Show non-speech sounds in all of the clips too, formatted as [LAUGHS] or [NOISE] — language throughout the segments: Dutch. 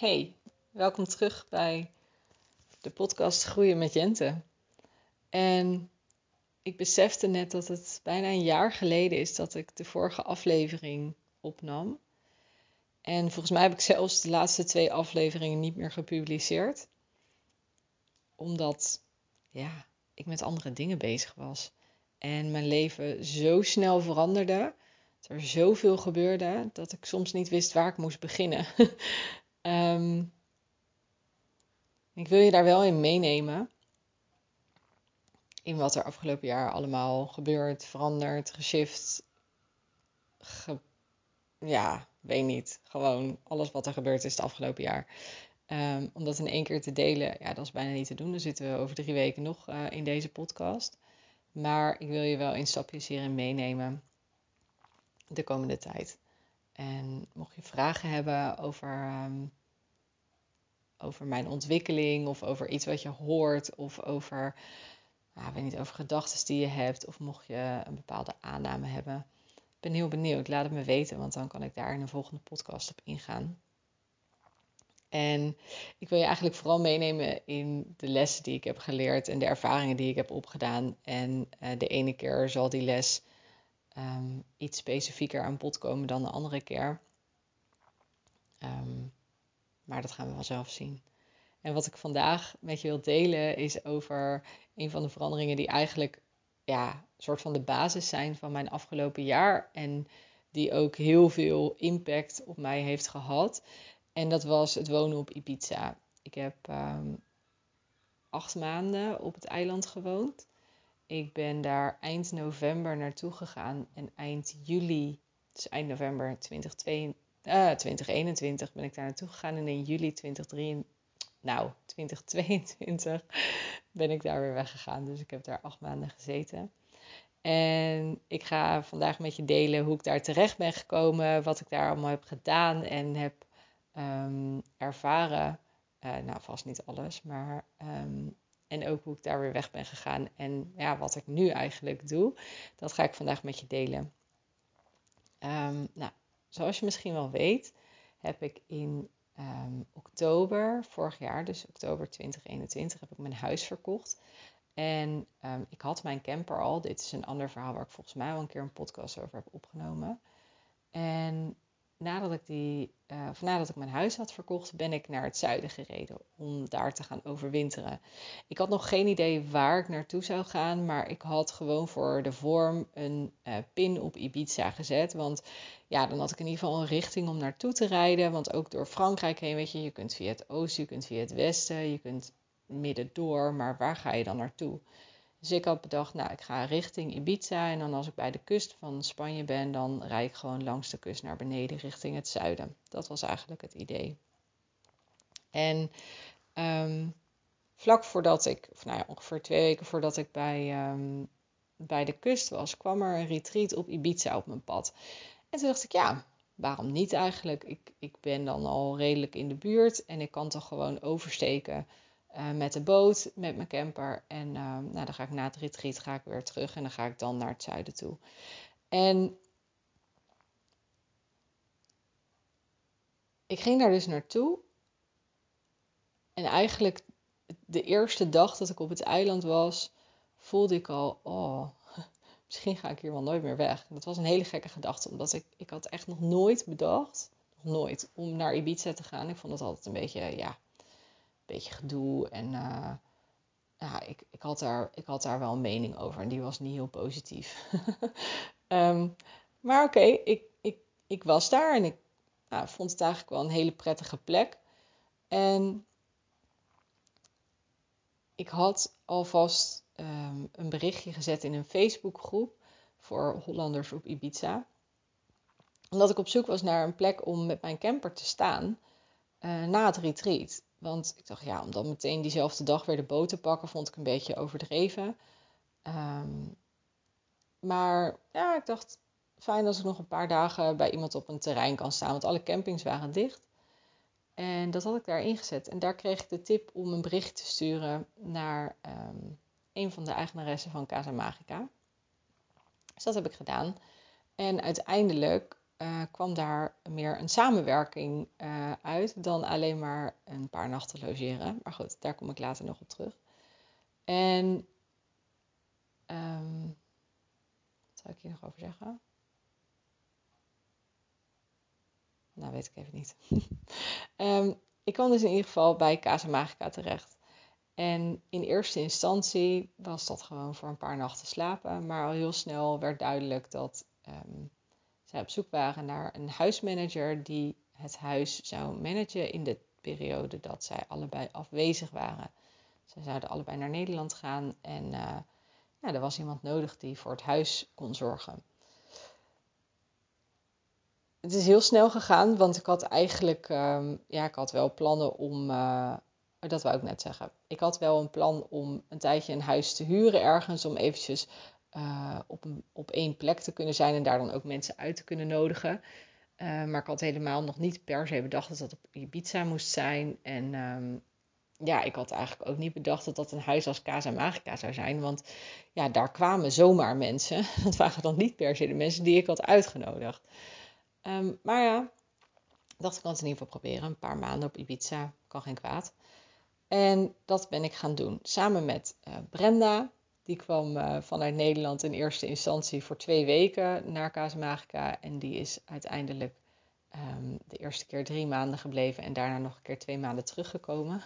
Hey, welkom terug bij de podcast Groeien met Jente. En ik besefte net dat het bijna een jaar geleden is dat ik de vorige aflevering opnam. En volgens mij heb ik zelfs de laatste twee afleveringen niet meer gepubliceerd. Omdat, ja, ik met andere dingen bezig was. En mijn leven zo snel veranderde. Er zoveel gebeurde dat ik soms niet wist waar ik moest beginnen. [LAUGHS] Um, ik wil je daar wel in meenemen. In wat er afgelopen jaar allemaal gebeurt, veranderd, geshift. Ge ja, weet niet. Gewoon alles wat er gebeurd is het afgelopen jaar. Um, om dat in één keer te delen, ja, dat is bijna niet te doen. Dan zitten we over drie weken nog uh, in deze podcast. Maar ik wil je wel in stapjes hierin meenemen de komende tijd. En mocht je vragen hebben over, um, over mijn ontwikkeling of over iets wat je hoort of over, nou, weet niet, over gedachten die je hebt of mocht je een bepaalde aanname hebben. Ik ben heel benieuwd, laat het me weten, want dan kan ik daar in een volgende podcast op ingaan. En ik wil je eigenlijk vooral meenemen in de lessen die ik heb geleerd en de ervaringen die ik heb opgedaan. En uh, de ene keer zal die les um, iets specifieker aan bod komen dan de andere keer. Um, maar dat gaan we wel zelf zien. En wat ik vandaag met je wil delen is over een van de veranderingen die eigenlijk ja, soort van de basis zijn van mijn afgelopen jaar. En die ook heel veel impact op mij heeft gehad. En dat was het wonen op Ibiza. Ik heb um, acht maanden op het eiland gewoond. Ik ben daar eind november naartoe gegaan en eind juli, dus eind november 2022, uh, 2021 ben ik daar naartoe gegaan en in juli 2023, nou 2022 [LAUGHS] ben ik daar weer weggegaan. Dus ik heb daar acht maanden gezeten. En ik ga vandaag met je delen hoe ik daar terecht ben gekomen, wat ik daar allemaal heb gedaan en heb um, ervaren. Uh, nou, vast niet alles, maar um, en ook hoe ik daar weer weg ben gegaan en ja, wat ik nu eigenlijk doe. Dat ga ik vandaag met je delen. Um, nou, zoals je misschien wel weet, heb ik in um, oktober vorig jaar, dus oktober 2021, heb ik mijn huis verkocht. En um, ik had mijn camper al. Dit is een ander verhaal waar ik volgens mij al een keer een podcast over heb opgenomen. En nadat ik, die, uh, of nadat ik mijn huis had verkocht, ben ik naar het zuiden gereden om daar te gaan overwinteren. Ik had nog geen idee waar ik naartoe zou gaan, maar ik had gewoon voor de vorm een uh, pin op Ibiza gezet. Want ja, dan had ik in ieder geval een richting om naartoe te rijden. Want ook door Frankrijk heen, weet je, je kunt via het oosten, je kunt via het westen, je kunt midden door, maar waar ga je dan naartoe? Dus ik had bedacht, nou, ik ga richting Ibiza. En dan als ik bij de kust van Spanje ben, dan rijd ik gewoon langs de kust naar beneden richting het zuiden. Dat was eigenlijk het idee. En um, vlak voordat ik, of nou ja, ongeveer twee weken voordat ik bij, um, bij de kust was, kwam er een retreat op Ibiza op mijn pad. En toen dacht ik, ja, waarom niet eigenlijk? Ik, ik ben dan al redelijk in de buurt en ik kan toch gewoon oversteken uh, met de boot, met mijn camper. En uh, nou, dan ga ik na het retreat ga ik weer terug en dan ga ik dan naar het zuiden toe. En ik ging daar dus naartoe. En eigenlijk de eerste dag dat ik op het eiland was, voelde ik al, oh, [LAUGHS] misschien ga ik hier wel nooit meer weg. Dat was een hele gekke gedachte, omdat ik, ik had echt nog nooit bedacht, nog nooit, om naar Ibiza te gaan. Ik vond het altijd een beetje, ja, beetje gedoe. En uh, ja, ik, ik, had daar, ik had daar wel een mening over en die was niet heel positief. um, [LAUGHS] maar oké, ik, ik, ik was daar en ik nou, vond het eigenlijk wel een hele prettige plek. En ik had alvast um, een berichtje gezet in een Facebookgroep voor Hollanders op Ibiza. Omdat ik op zoek was naar een plek om met mijn camper te staan uh, na het retreat. Want ik dacht, ja, om dan meteen diezelfde dag weer de boot te pakken, vond ik een beetje overdreven. Um, maar ja, ik dacht, fijn als ik nog een paar dagen bij iemand op een terrein kan staan, want alle campings waren dicht. En dat had ik daar ingezet. En daar kreeg ik de tip om een bericht te sturen naar um, een van de eigenaressen van Casa Magica. Dus dat heb ik gedaan. En uiteindelijk uh, kwam daar meer een samenwerking uh, uit dan alleen maar een paar nachten logeren. Maar goed, daar kom ik later nog op terug. En um, wat zou ik hier nog over zeggen? Nou, weet ik even niet. um, [LAUGHS] ik kwam dus in ieder geval bij Casa Magica terecht. En in eerste instantie was dat gewoon voor een paar nachten slapen. Maar al heel snel werd duidelijk dat um, zij op zoek waren naar een huismanager die het huis zou managen in de periode dat zij allebei afwezig waren. Ze zouden allebei naar Nederland gaan en uh, ja, er was iemand nodig die voor het huis kon zorgen. Het is heel snel gegaan, want ik had eigenlijk, um, ja, ik had wel plannen om, uh, dat wou ik net zeggen. Ik had wel een plan om een tijdje een huis te huren ergens, om eventjes uh, op, op één plek te kunnen zijn en daar dan ook mensen uit te kunnen nodigen. Uh, maar ik had helemaal nog niet per se bedacht dat dat op Ibiza moest zijn. En um, ja, ik had eigenlijk ook niet bedacht dat dat een huis als Casa Magica zou zijn. Want ja, daar kwamen zomaar mensen. [LAUGHS] Dat waren dan niet per se de mensen die ik had uitgenodigd. Um, maar ja, dacht ik kan in ieder geval proberen. Een paar maanden op Ibiza, kan geen kwaad. En dat ben ik gaan doen. Samen met uh, Brenda, die kwam uh, vanuit Nederland in eerste instantie voor twee weken naar Casa Magica. En die is uiteindelijk um, de eerste keer drie maanden gebleven en daarna nog een keer twee maanden teruggekomen.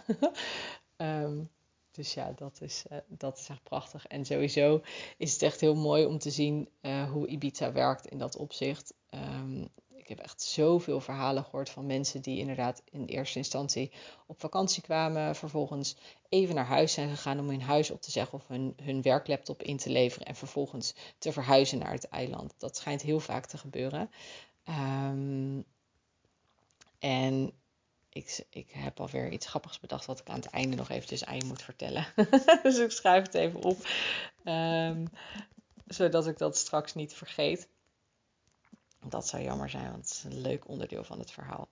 um, [LAUGHS] dus ja, dat is, uh, dat is echt prachtig. En sowieso is het echt heel mooi om te zien uh, hoe Ibiza werkt in dat opzicht. Um, ik heb echt zoveel verhalen gehoord van mensen die inderdaad in eerste instantie op vakantie kwamen, vervolgens even naar huis zijn gegaan om hun huis op te zeggen of hun, hun werklaptop in te leveren en vervolgens te verhuizen naar het eiland. Dat schijnt heel vaak te gebeuren. Um, en ik, ik heb alweer iets grappigs bedacht wat ik aan het einde nog eventjes aan je moet vertellen. [LAUGHS] dus ik schrijf het even op, um, zodat ik dat straks niet vergeet. Dat zou jammer zijn, want het is een leuk onderdeel van het verhaal.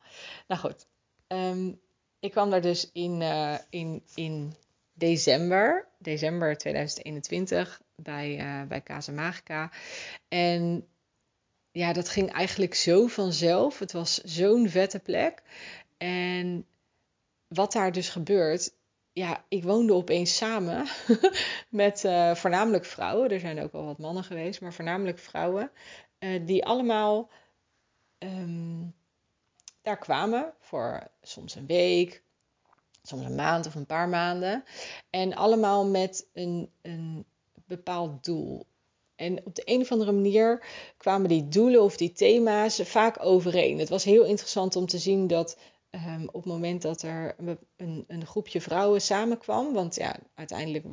Nou goed, um, ik kwam daar dus in, uh, in, in december, december 2021, bij, uh, bij Casa Magica. En ja, dat ging eigenlijk zo vanzelf. Het was zo'n vette plek. En wat daar dus gebeurt, ja, ik woonde opeens samen [LAUGHS] met uh, voornamelijk vrouwen. Er zijn ook wel wat mannen geweest, maar voornamelijk vrouwen. Uh, die allemaal um, daar kwamen voor soms een week, soms een maand of een paar maanden. En allemaal met een, een bepaald doel. En op de een of andere manier kwamen die doelen of die thema's vaak overeen. Het was heel interessant om te zien dat um, op het moment dat er een, een, groepje vrouwen samenkwam, want ja, uiteindelijk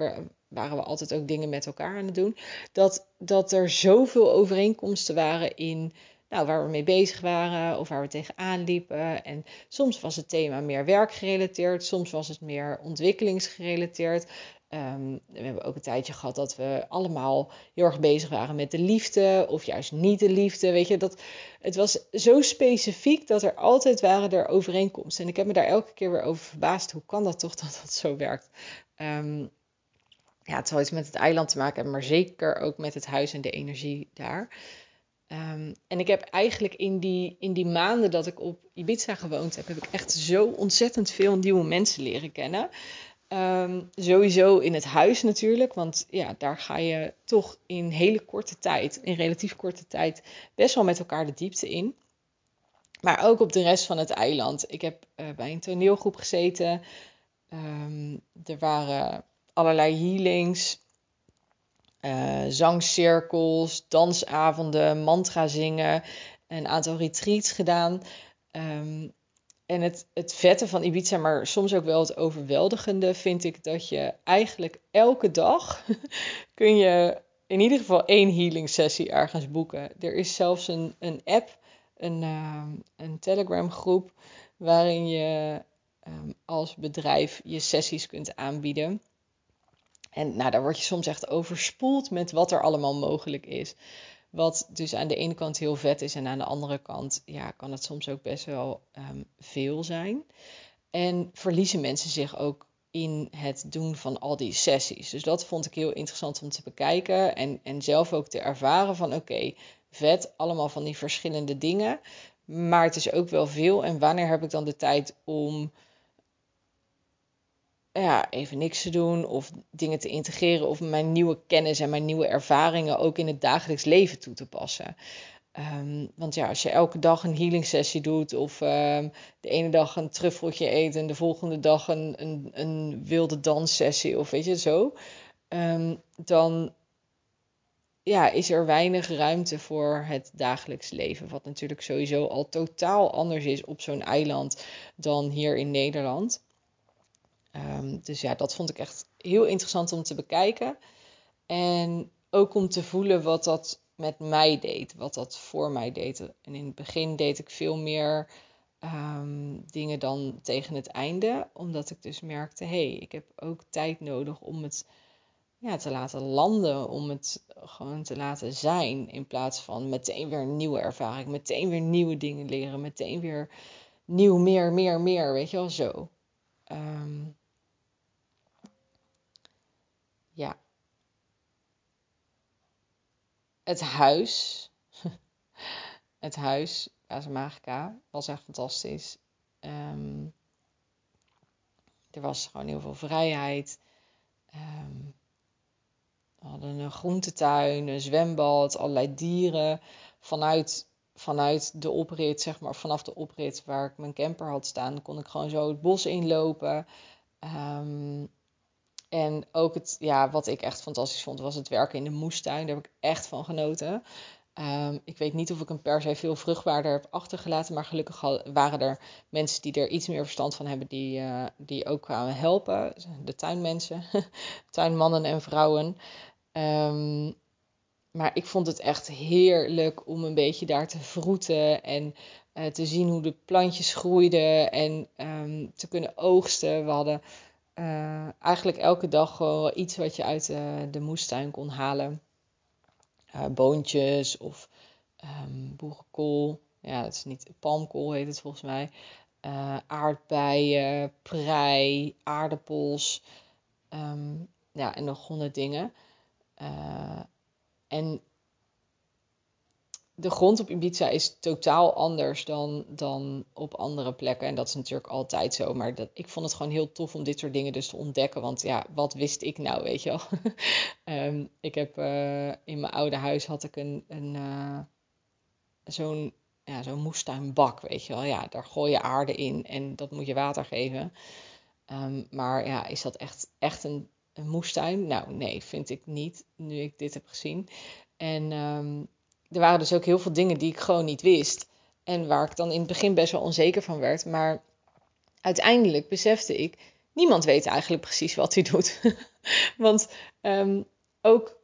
waren we altijd ook dingen met elkaar aan het doen, dat, dat er zoveel overeenkomsten waren in nou, waar we mee bezig waren of waar we tegenaan liepen. En soms was het thema meer werkgerelateerd, soms was het meer ontwikkelingsgerelateerd. Um, we hebben ook een tijdje gehad dat we allemaal heel erg bezig waren met de liefde of juist niet de liefde. Weet je, dat, het was zo specifiek dat er altijd waren er overeenkomsten. En ik heb me daar elke keer weer over verbaasd. Hoe kan dat toch dat dat zo werkt? Um, ja, het zal iets met het eiland te maken hebben, maar zeker ook met het huis en de energie daar. Um, en ik heb eigenlijk in die, in die maanden dat ik op Ibiza gewoond heb, heb ik echt zo ontzettend veel nieuwe mensen leren kennen. Um, sowieso in het huis natuurlijk, want ja, daar ga je toch in hele korte tijd, in relatief korte tijd, best wel met elkaar de diepte in. Maar ook op de rest van het eiland. Ik heb uh, bij een toneelgroep gezeten. Um, er waren allerlei healings, uh, zangcirkels, dansavonden, mantra zingen, een aantal retreats gedaan. Um, en het, het vette van Ibiza, maar soms ook wel het overweldigende, vind ik dat je eigenlijk elke dag [LAUGHS] kun je in ieder geval één healing sessie ergens boeken. Er is zelfs een, een app, een, uh, een Telegram groep, waarin je um, als bedrijf je sessies kunt aanbieden. En nou, daar word je soms echt overspoeld met wat er allemaal mogelijk is. Wat dus aan de ene kant heel vet is en aan de andere kant ja, kan het soms ook best wel um, veel zijn. En verliezen mensen zich ook in het doen van al die sessies. Dus dat vond ik heel interessant om te bekijken en, en zelf ook te ervaren van oké, vet, allemaal van die verschillende dingen. Maar het is ook wel veel. En wanneer heb ik dan de tijd om ja, even niks te doen of dingen te integreren of mijn nieuwe kennis en mijn nieuwe ervaringen ook in het dagelijks leven toe te passen. Ehm, want ja, als je elke dag een healing sessie doet of ehm, de ene dag een truffeltje eet en de volgende dag een, een, een wilde danssessie of weet je zo, ehm, dan ja, is er weinig ruimte voor het dagelijks leven. Wat natuurlijk sowieso al totaal anders is op zo'n eiland dan hier in Nederland. Dus ja, dat vond ik echt heel interessant om te bekijken. En ook om te voelen wat dat met mij deed, wat dat voor mij deed. En in het begin deed ik veel meer ehm, dingen dan tegen het einde, omdat ik dus merkte: hé, hey, ik heb ook tijd nodig om het ja, te laten landen, om het gewoon te laten zijn, in plaats van meteen weer een nieuwe ervaring, meteen weer nieuwe dingen leren, meteen weer nieuw, meer, meer, meer, weet je wel zo. Ehm, ja, het huis. [LAUGHS] het huis, Casa Magica, was echt fantastisch. Ehm, er was gewoon heel veel vrijheid. Ehm, we hadden een groentetuin, een zwembad, allerlei dieren. Vanuit, vanuit de oprit, zeg maar, vanaf de oprit waar ik mijn camper had staan, kon ik gewoon zo het bos inlopen. Um, en ook het, ja, wat ik echt fantastisch vond, was het werken in de moestuin. Daar heb ik echt van genoten. Ehm, ik weet niet of ik hem per se veel vruchtbaarder heb achtergelaten, maar gelukkig waren er mensen die er iets meer verstand van hebben, die, uh, die ook kwamen helpen. De tuinmensen, [LAUGHS] tuinmannen en vrouwen. Um, maar ik vond het echt heerlijk om een beetje daar te vroeten en uh, te zien hoe de plantjes groeiden en um, te kunnen oogsten. We hadden uh, eigenlijk elke dag gewoon iets wat je uit uh, de moestuin kon halen. Uh, boontjes of um, boerenkool. Ja, dat is niet palmkool heet het volgens mij. aardbeien, prei, aardappels. Um, ja, en nog honderd dingen. en de grond op Ibiza is totaal anders dan, dan op andere plekken. En dat is natuurlijk altijd zo. Maar dat, ik vond het gewoon heel tof om dit soort dingen dus te ontdekken. Want ja, wat wist ik nou, weet je wel? um, [LAUGHS] ik heb uh, in mijn oude huis had ik een, een uh, zo'n ja, zo'n moestuinbak, weet je wel. Ja, daar gooi je aarde in en dat moet je water geven. Um, maar ja, is dat echt, echt een, een moestuin? Nou, nee, vind ik niet, nu ik dit heb gezien. En... Um, er waren dus ook heel veel dingen die ik gewoon niet wist. En waar ik dan in het begin best wel onzeker van werd. Maar uiteindelijk besefte ik, niemand weet eigenlijk precies wat hij doet. [LAUGHS] Want um, ook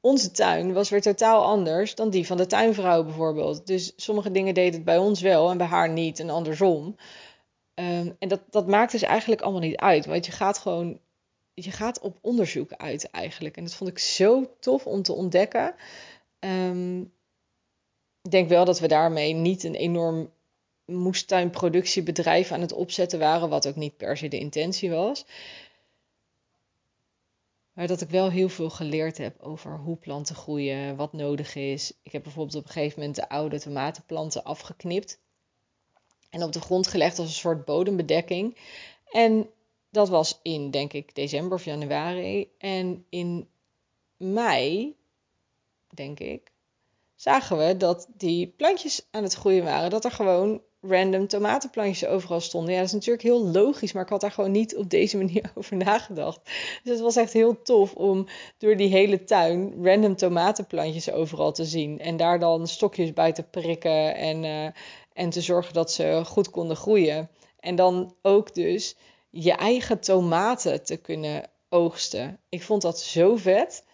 onze tuin was weer totaal anders dan die van de tuinvrouw bijvoorbeeld. Dus sommige dingen deed het bij ons wel en bij haar niet en andersom. Um, en dat, dat maakt dus eigenlijk allemaal niet uit. Want je gaat gewoon, je gaat op onderzoek uit eigenlijk. En dat vond ik zo tof om te ontdekken. Um, ik denk wel dat we daarmee niet een enorm moestuinproductiebedrijf aan het opzetten waren, wat ook niet per se de intentie was. Maar dat ik wel heel veel geleerd heb over hoe planten groeien, wat nodig is. Ik heb bijvoorbeeld op een gegeven moment de oude tomatenplanten afgeknipt en op de grond gelegd als een soort bodembedekking. En dat was in, denk ik, december of januari. En in mei, denk ik, zagen we dat die plantjes aan het groeien waren. Dat er gewoon random tomatenplantjes overal stonden. Ja, dat is natuurlijk heel logisch, maar ik had daar gewoon niet op deze manier [LAUGHS] over nagedacht. Dus het was echt heel tof om door die hele tuin random tomatenplantjes overal te zien. En daar dan stokjes bij te prikken en, uh, en te zorgen dat ze goed konden groeien. En dan ook dus je eigen tomaten te kunnen oogsten. Ik vond dat zo vet.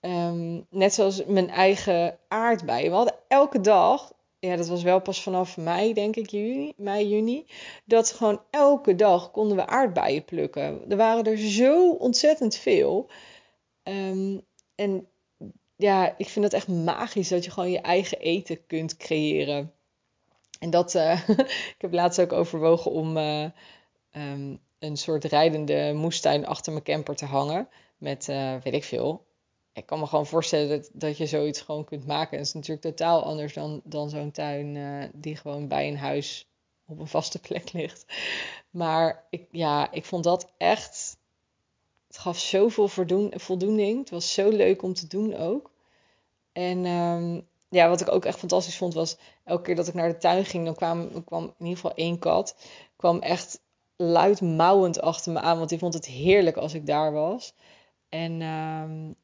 Um, net zoals mijn eigen aardbeien. We hadden elke dag, ja, dat was wel pas vanaf mei, denk ik, juni, mei, juni. Dat gewoon elke dag konden we aardbeien plukken. Er waren er zo ontzettend veel. Um, en ja, ik vind het echt magisch dat je gewoon je eigen eten kunt creëren. En dat, uh, [LAUGHS] ik heb laatst ook overwogen om uh, um, een soort rijdende moestuin achter mijn camper te hangen. Met, uh, weet ik veel. Ik kan me gewoon voorstellen dat, je zoiets gewoon kunt maken. Het is natuurlijk totaal anders dan, dan zo'n tuin uh, die gewoon bij een huis op een vaste plek [LAUGHS] ligt. Maar ik, ja, ik vond dat echt. Het gaf zoveel voldoening. Het was zo leuk om te doen ook. En um, ja, wat ik ook echt fantastisch vond was, elke keer dat ik naar de tuin ging, dan kwam, kwam in ieder geval één kat, kwam echt luid mouwend achter me aan, want die vond het heerlijk als ik daar was. En um,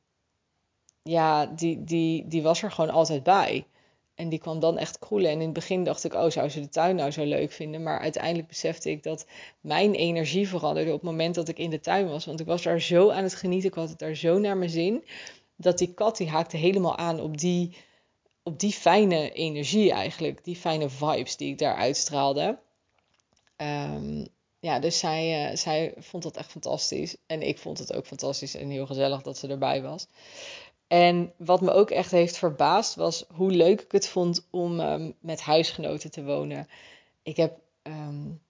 ja, die, die, die was er gewoon altijd bij. En die kwam dan echt kroelen. En in het begin dacht ik, oh, zou ze de tuin nou zo leuk vinden? Maar uiteindelijk besefte ik dat mijn energie veranderde op het moment dat ik in de tuin was. Want ik was daar zo aan het genieten, ik had het daar zo naar mijn zin. Dat die kat, die haakte helemaal aan op die op die fijne energie eigenlijk, die fijne vibes die ik daar uitstraalde. Um, ja, dus zij, uh, zij vond dat echt fantastisch. En ik vond het ook fantastisch en heel gezellig dat ze erbij was. En wat me ook echt heeft verbaasd was hoe leuk ik het vond om um, met huisgenoten te wonen. Ik heb um,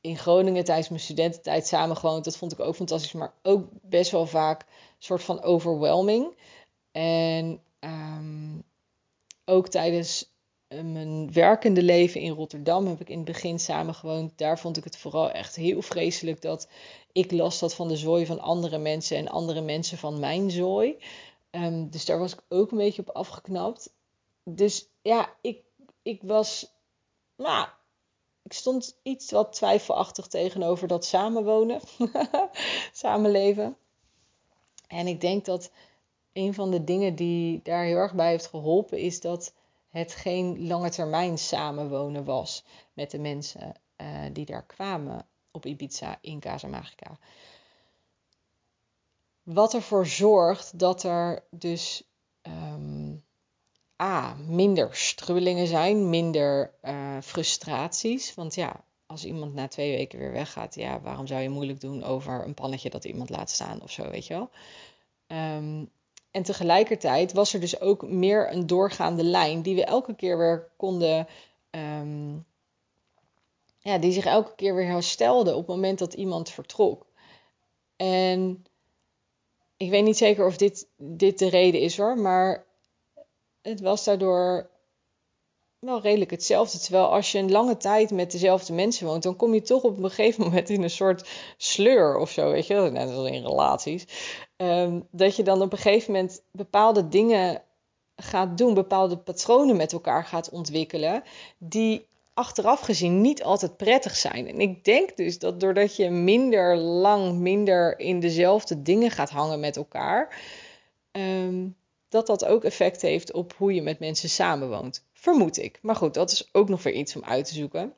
in Groningen tijdens mijn studententijd samen gewoond. Dat vond ik ook fantastisch, maar ook best wel vaak een soort van overwhelming. En um, ook tijdens eh, mijn werkende leven in Rotterdam heb ik in het begin samen gewoond. Daar vond ik het vooral echt heel vreselijk dat ik last had van de zooi van andere mensen en andere mensen van mijn zooi. Um, dus daar was ik ook een beetje op afgeknapt. Dus ja, ik, ik was. Nou, ik stond iets wat twijfelachtig tegenover dat samenwonen, [LAUGHS] samenleven. En ik denk dat een van de dingen die daar heel erg bij heeft geholpen, is dat het geen lange termijn samenwonen was met de mensen uh, die daar kwamen op Ibiza in Casa Magica. Wat ervoor zorgt dat er dus um, A, minder strubbelingen zijn, minder uh, frustraties. Want ja, als iemand na twee weken weer weggaat, ja, waarom zou je moeilijk doen over een pannetje dat iemand laat staan of zo, weet je wel? Um, en tegelijkertijd was er dus ook meer een doorgaande lijn die we elke keer weer konden. Um, ja, die zich elke keer weer herstelde op het moment dat iemand vertrok. En ik weet niet zeker of dit, dit de reden is hoor, maar het was daardoor wel redelijk hetzelfde. Terwijl als je een lange tijd met dezelfde mensen woont, dan kom je toch op een gegeven moment in een soort sleur of zo, weet je, net als in relaties. Um, dat je dan op een gegeven moment bepaalde dingen gaat doen, bepaalde patronen met elkaar gaat ontwikkelen, die achteraf gezien niet altijd prettig zijn. En ik denk dus dat doordat je minder lang, minder in dezelfde dingen gaat hangen met elkaar, um, dat dat ook effect heeft op hoe je met mensen samenwoont. Vermoed ik. Maar goed, dat is ook nog weer iets om uit te zoeken.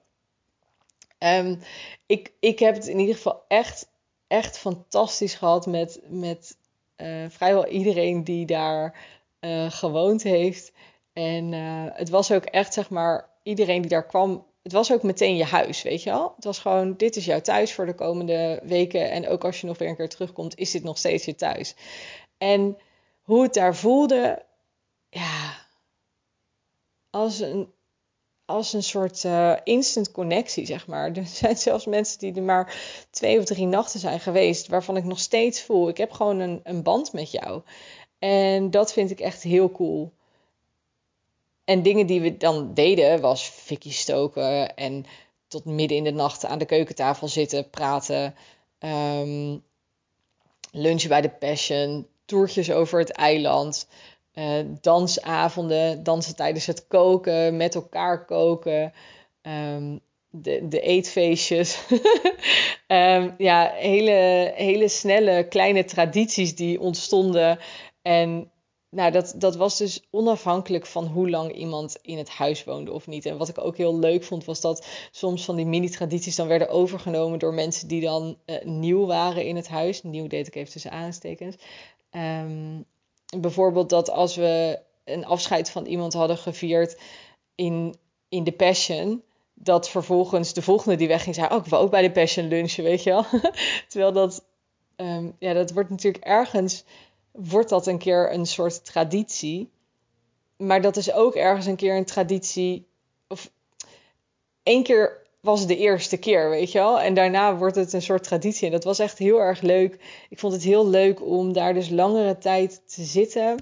Um, ik, ik heb het in ieder geval echt, echt fantastisch gehad met, met uh, vrijwel iedereen die daar uh, gewoond heeft. En uh, het was ook echt, zeg maar, iedereen die daar kwam. Het was ook meteen je huis, weet je wel? Het was gewoon, dit is jouw thuis voor de komende weken. En ook als je nog weer een keer terugkomt, is dit nog steeds je thuis. En hoe het daar voelde, ja, als een, als een soort uh, instant connectie, zeg maar. [LAUGHS] Er zijn zelfs mensen die er maar twee of drie nachten zijn geweest, waarvan ik nog steeds voel, ik heb gewoon een, een band met jou. En dat vind ik echt heel cool. En dingen die we dan deden, was fikkie stoken en tot midden in de nacht aan de keukentafel zitten, praten. Um, lunchen bij de Passion, toertjes over het eiland. Uh, dansavonden, dansen tijdens het koken, met elkaar koken. Um, de, de eetfeestjes. um, [LAUGHS] ja, hele, hele snelle kleine tradities die ontstonden. En nou, dat, dat was dus onafhankelijk van hoe lang iemand in het huis woonde of niet. En wat ik ook heel leuk vond, was dat soms van die mini-tradities dan werden overgenomen door mensen die dan uh, nieuw waren in het huis. Nieuw deed ik even tussen aanstekens. Um, bijvoorbeeld dat als we een afscheid van iemand hadden gevierd in, in de Passion, dat vervolgens de volgende die wegging zei: Oh, ik ook bij de Passion lunchen, weet je wel. [LAUGHS] Terwijl dat, um, ja, dat wordt natuurlijk ergens, wordt dat een keer een soort traditie. Maar dat is ook ergens een keer een traditie, of één keer was de eerste keer, weet je wel. En daarna wordt het een soort traditie. En dat was echt heel erg leuk. Ik vond het heel leuk om daar dus langere tijd te zitten.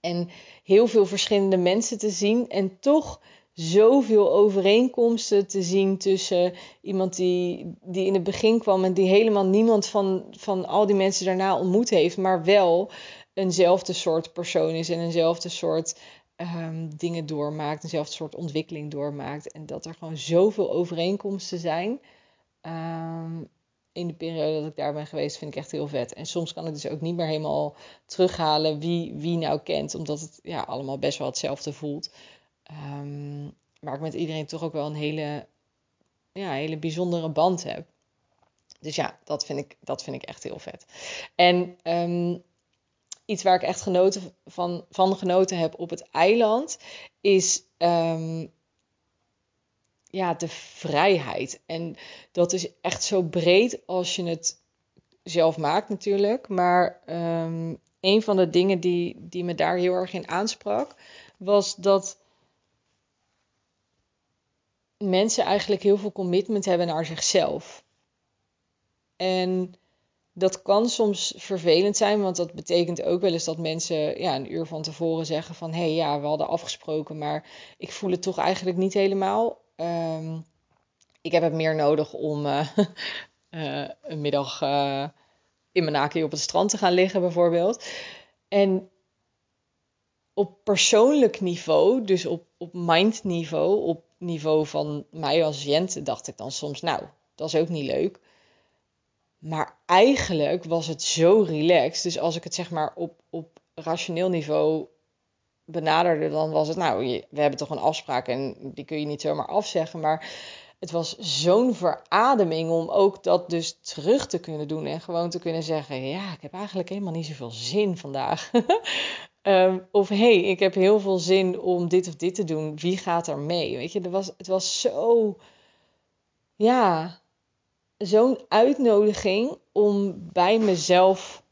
En heel veel verschillende mensen te zien. En toch zoveel overeenkomsten te zien tussen iemand die, die in het begin kwam en die helemaal niemand van, van al die mensen daarna ontmoet heeft, maar wel eenzelfde soort persoon is en eenzelfde soort um, dingen doormaakt, eenzelfde soort ontwikkeling doormaakt. En dat er gewoon zoveel overeenkomsten zijn. Um, in de periode dat ik daar ben geweest, vind ik echt heel vet. En soms kan ik dus ook niet meer helemaal terughalen wie wie nou kent, omdat het ja, allemaal best wel hetzelfde voelt. Maar ik met iedereen toch ook wel een hele, ja, hele bijzondere band heb. Dus ja, dat vind ik, dat vind ik echt heel vet. En um, iets waar ik echt genoten van, van genoten heb op het eiland is um, ja, de vrijheid. En dat is echt zo breed als je het zelf maakt natuurlijk. Maar een van de dingen die, die me daar heel erg in aansprak, was dat mensen eigenlijk heel veel commitment hebben naar zichzelf. En dat kan soms vervelend zijn, want dat betekent ook wel eens dat mensen ja, een uur van tevoren zeggen van hé hey, ja, we hadden afgesproken, maar ik voel het toch eigenlijk niet helemaal. Um, ik heb het meer nodig om uh, uh, [LAUGHS] een middag uh, in mijn naki op het strand te gaan liggen, bijvoorbeeld. En op persoonlijk niveau, dus op, op mindniveau, op niveau van mij als Jente, dacht ik dan soms, nou, dat is ook niet leuk. Maar eigenlijk was het zo relaxed. Dus als ik het zeg maar op, op rationeel niveau benaderde, dan was het, nou, we hebben toch een afspraak en die kun je niet zomaar afzeggen. Maar het was zo'n verademing om ook dat dus terug te kunnen doen en gewoon te kunnen zeggen, ja, ik heb eigenlijk helemaal niet zoveel zin vandaag. [LAUGHS] um, of hey, ik heb heel veel zin om dit of dit te doen. Wie gaat er mee? Weet je, er was, het was zo, ja, zo'n uitnodiging om bij mezelf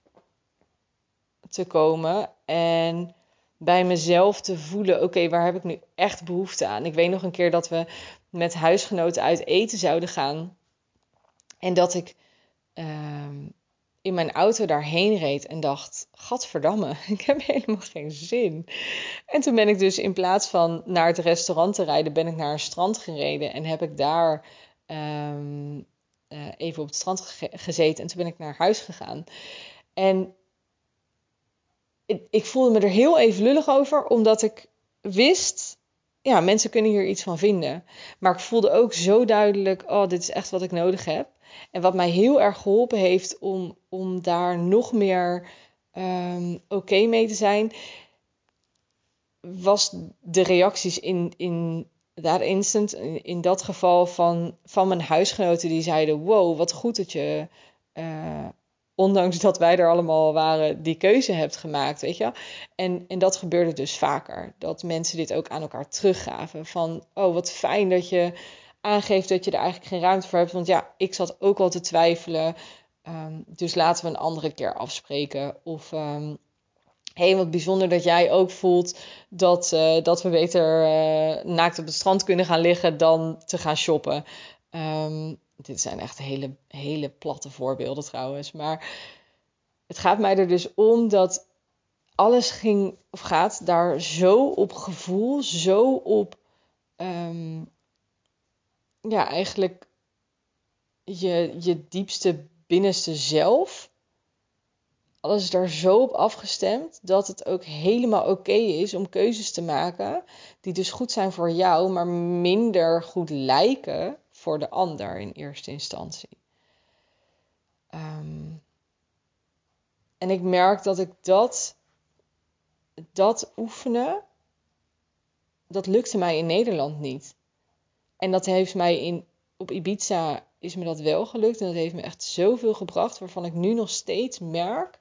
te komen en bij mezelf te voelen: oké, waar heb ik nu echt behoefte aan? Ik weet nog een keer dat we met huisgenoten uit eten zouden gaan. En dat ik uh, in mijn auto daarheen reed en dacht: Gadverdamme, [LAUGHS] ik heb helemaal geen zin. En toen ben ik dus in plaats van naar het restaurant te rijden, ben ik naar een strand gereden en heb ik daar. Um, uh, even op het strand ge gezeten en toen ben ik naar huis gegaan. En ik, ik voelde me er heel even lullig over, omdat ik wist, ja, mensen kunnen hier iets van vinden. Maar ik voelde ook zo duidelijk, oh, dit is echt wat ik nodig heb. En wat mij heel erg geholpen heeft om, om daar nog meer um, oké okay mee te zijn, was de reacties in, in daar instant, in dat geval van, van mijn huisgenoten, die zeiden: Wow, wat goed dat je, uh, ondanks dat wij er allemaal waren, die keuze hebt gemaakt. Weet je? En, en dat gebeurde dus vaker. Dat mensen dit ook aan elkaar teruggaven: van oh, wat fijn dat je aangeeft dat je er eigenlijk geen ruimte voor hebt. Want ja, ik zat ook al te twijfelen. Um, dus laten we een andere keer afspreken. Of um, hey, wat bijzonder dat jij ook voelt dat, uh, dat we beter uh, naakt op het strand kunnen gaan liggen dan te gaan shoppen. Um, dit zijn echt hele, hele platte voorbeelden trouwens. Maar het gaat mij er dus om dat alles ging of gaat daar zo op gevoel, zo op um, ja, eigenlijk je, je diepste binnenste zelf alles is daar zo op afgestemd dat het ook helemaal oké is om keuzes te maken die dus goed zijn voor jou, maar minder goed lijken voor de ander in eerste instantie. Um, en ik merk dat ik dat, dat oefenen, dat lukte mij in Nederland niet. En dat heeft mij in, op Ibiza is me dat wel gelukt. En dat heeft me echt zoveel gebracht, waarvan ik nu nog steeds merk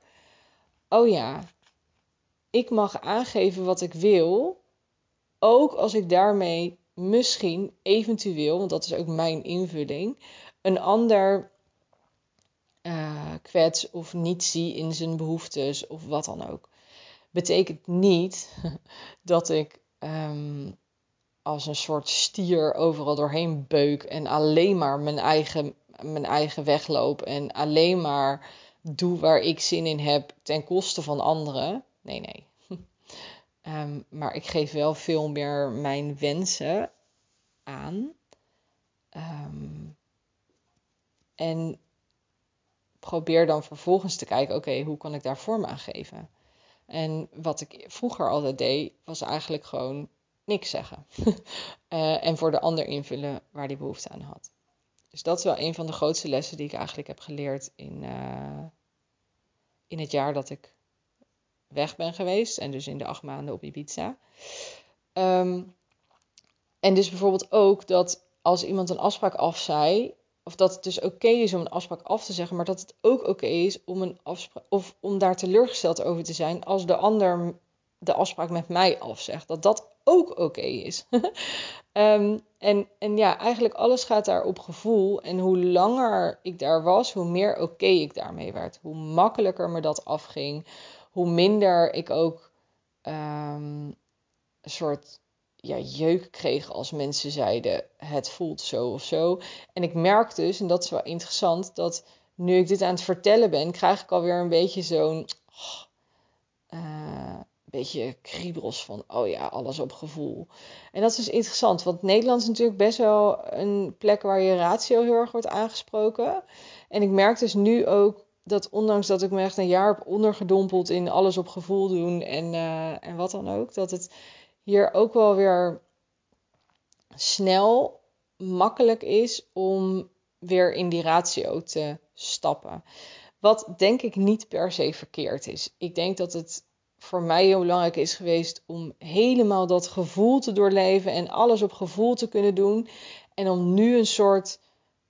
oh ja, ik mag aangeven wat ik wil, ook als ik daarmee misschien eventueel, want dat is ook mijn invulling, een ander uh, kwets of niet zie in zijn behoeftes of wat dan ook. Betekent niet [LAUGHS] dat ik um, als een soort stier overal doorheen beuk en alleen maar mijn eigen, mijn eigen weg loop en alleen maar doe waar ik zin in heb ten koste van anderen. Nee, nee. Ehm, maar ik geef wel veel meer mijn wensen aan. Ehm, en probeer dan vervolgens te kijken, oké, hoe kan ik daar vorm aan geven? En wat ik vroeger altijd deed, was eigenlijk gewoon niks zeggen. uh, [LAUGHS] en voor de ander invullen waar die behoefte aan had. Dus dat is wel een van de grootste lessen die ik eigenlijk heb geleerd in, uh, in het jaar dat ik weg ben geweest. En dus in de acht maanden op Ibiza. Um, en dus bijvoorbeeld ook dat als iemand een afspraak afzei, of dat het dus oké is om een afspraak af te zeggen, maar dat het ook oké is om een afspraak of om daar teleurgesteld over te zijn als de ander de afspraak met mij afzegt. Dat dat ook oké is. um, [LAUGHS] en, en ja, eigenlijk alles gaat daar op gevoel. En hoe langer ik daar was, hoe meer oké ik daarmee werd. Hoe makkelijker me dat afging. Hoe minder ik ook um, een soort ja, jeuk kreeg als mensen zeiden: het voelt zo of zo. En ik merk dus, en dat is wel interessant, dat nu ik dit aan het vertellen ben, krijg ik alweer een beetje zo'n. Uh, beetje kriebels van, oh ja, alles op gevoel. En dat is dus interessant, want Nederland is natuurlijk best wel een plek waar je ratio heel erg wordt aangesproken. En ik merk dus nu ook dat ondanks dat ik me echt een jaar heb ondergedompeld in alles op gevoel doen en, uh, en wat dan ook, dat het hier ook wel weer snel makkelijk is om weer in die ratio te stappen. Wat denk ik niet per se verkeerd is. Ik denk dat het voor mij heel belangrijk is geweest om helemaal dat gevoel te doorleven en alles op gevoel te kunnen doen. En om nu een soort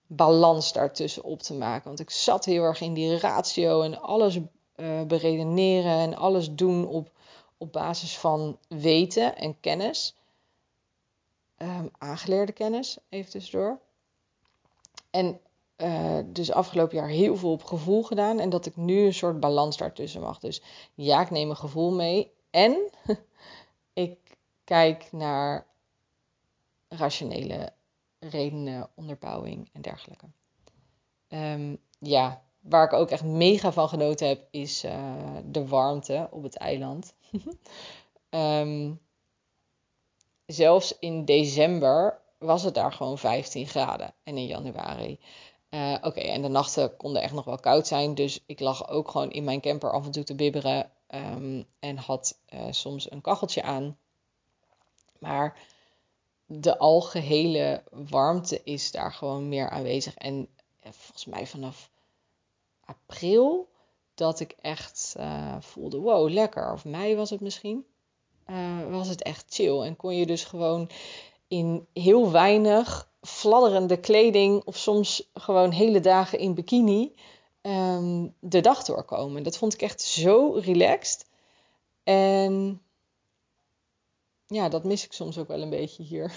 balans daartussen op te maken. Want ik zat heel erg in die ratio en alles uh, beredeneren en alles doen op op basis van weten en kennis. Um, aangeleerde kennis, even tussendoor. En uh, dus afgelopen jaar heel veel op gevoel gedaan. En dat ik nu een soort balans daartussen mag. Dus ja, ik neem mijn gevoel mee. En [LAUGHS] ik kijk naar rationele redenen, onderbouwing en dergelijke. Um, ja, waar ik ook echt mega van genoten heb, is uh, de warmte op het eiland. um, [LAUGHS] zelfs in december was het daar gewoon 15 graden. En in januari. Uh, Oké, en de nachten konden echt nog wel koud zijn. Dus ik lag ook gewoon in mijn camper af en toe te bibberen. Um, en had uh, soms een kacheltje aan. Maar de algehele warmte is daar gewoon meer aanwezig. En volgens mij vanaf april dat ik echt uh, voelde, wow, lekker. Of mei was het misschien. Uh, was het echt chill. En kon je dus gewoon in heel weinig fladderende kleding of soms gewoon hele dagen in bikini um, de dag doorkomen. Dat vond ik echt zo relaxed. En ja, dat mis ik soms ook wel een beetje hier.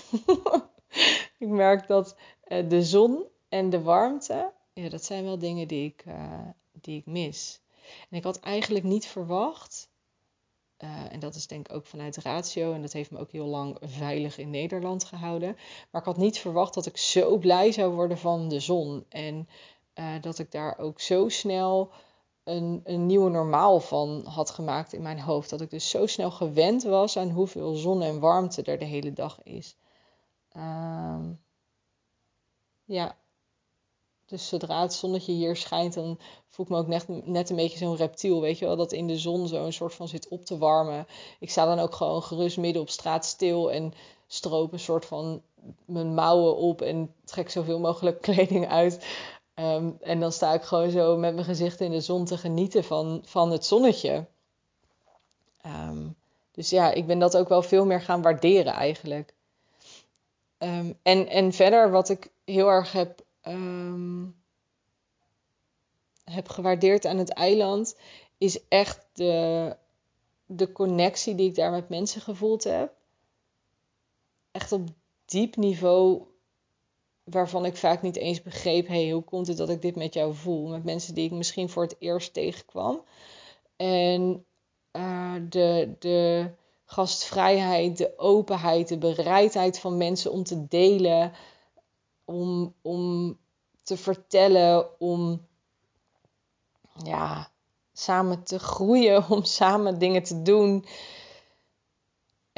[LAUGHS] ik merk dat uh, de zon en de warmte, ja, dat zijn wel dingen die ik, uh, die ik mis. En ik had eigenlijk niet verwacht, uh, en dat is denk ik ook vanuit ratio, en dat heeft me ook heel lang veilig in Nederland gehouden. Maar ik had niet verwacht dat ik zo blij zou worden van de zon. En dat ik daar ook zo snel een, een nieuwe normaal van had gemaakt in mijn hoofd. Dat ik dus zo snel gewend was aan hoeveel zon en warmte er de hele dag is. Uh, ja, dus zodra het zonnetje hier schijnt, dan voel ik me ook net, net een beetje zo'n reptiel. Weet je wel, dat in de zon zo een soort van zit op te warmen. Ik sta dan ook gewoon gerust midden op straat stil en stroop een soort van mijn mouwen op en trek zoveel mogelijk [LAUGHS] kleding uit. Um, en dan sta ik gewoon zo met mijn gezicht in de zon te genieten van, van het zonnetje. Um, dus ja, ik ben dat ook wel veel meer gaan waarderen eigenlijk. Um, en, en verder wat ik heel erg heb heb gewaardeerd aan het eiland, is echt de, de connectie die ik daar met mensen gevoeld heb. Echt op diep niveau, waarvan ik vaak niet eens begreep: hey, hoe komt het dat ik dit met jou voel? Met mensen die ik misschien voor het eerst tegenkwam. En uh, de, de gastvrijheid, de openheid, de bereidheid van mensen om te delen, om, om te vertellen, om ja, samen te groeien, [LAUGHS] om samen dingen te doen.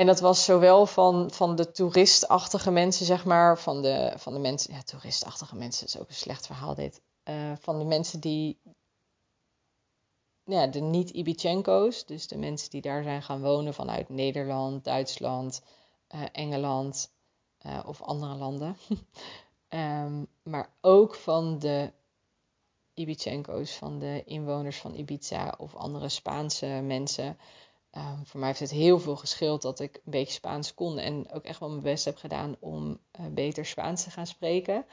En dat was zowel van, van de toeristachtige mensen, zeg maar, van de, van de mensen, ja, toeristachtige mensen is ook een slecht verhaal dit. Uh, van de mensen die, ja, de niet-Ibichenko's, dus de mensen die daar zijn gaan wonen vanuit Nederland, Duitsland, uh, Engeland uh, of andere landen. um, [LAUGHS] maar ook van de Ibichenko's, van de inwoners van Ibiza of andere Spaanse mensen. Um, voor mij heeft het heel veel geschild dat ik een beetje Spaans kon en ook echt wel mijn best heb gedaan om uh, beter Spaans te gaan spreken.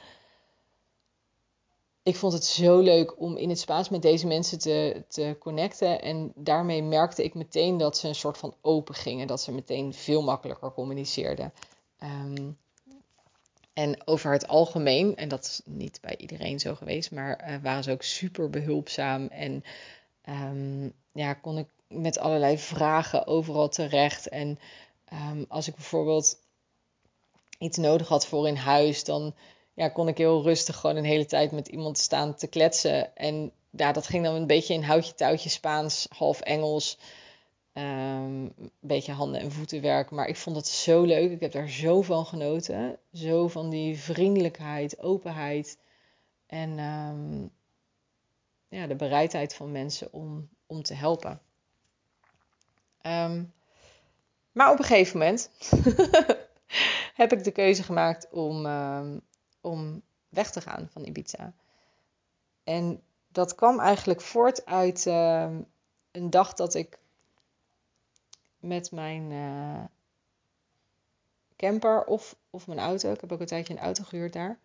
Ik vond het zo leuk om in het Spaans met deze mensen te, te connecten. En daarmee merkte ik meteen dat ze een soort van open gingen. Dat ze meteen veel makkelijker communiceerden. Um, en over het algemeen, en dat is niet bij iedereen zo geweest, maar uh, waren ze ook super behulpzaam. En um, ja, kon ik met allerlei vragen overal terecht. En um, als ik bijvoorbeeld iets nodig had voor in huis, dan ja, kon ik heel rustig gewoon een hele tijd met iemand staan te kletsen. En ja, dat ging dan een beetje in houtje touwtje Spaans, half Engels. Um, een beetje handen- en voetenwerk. Maar ik vond het zo leuk. Ik heb daar zo van genoten. Zo van die vriendelijkheid, openheid. En um, ja, de bereidheid van mensen om, om te helpen. Um, maar op een gegeven moment [LAUGHS] heb ik de keuze gemaakt om, om weg te gaan van Ibiza. En dat kwam eigenlijk voort uit een dag dat ik met mijn uh, camper of, of mijn auto. Ik heb ook een tijdje een auto gehuurd daar.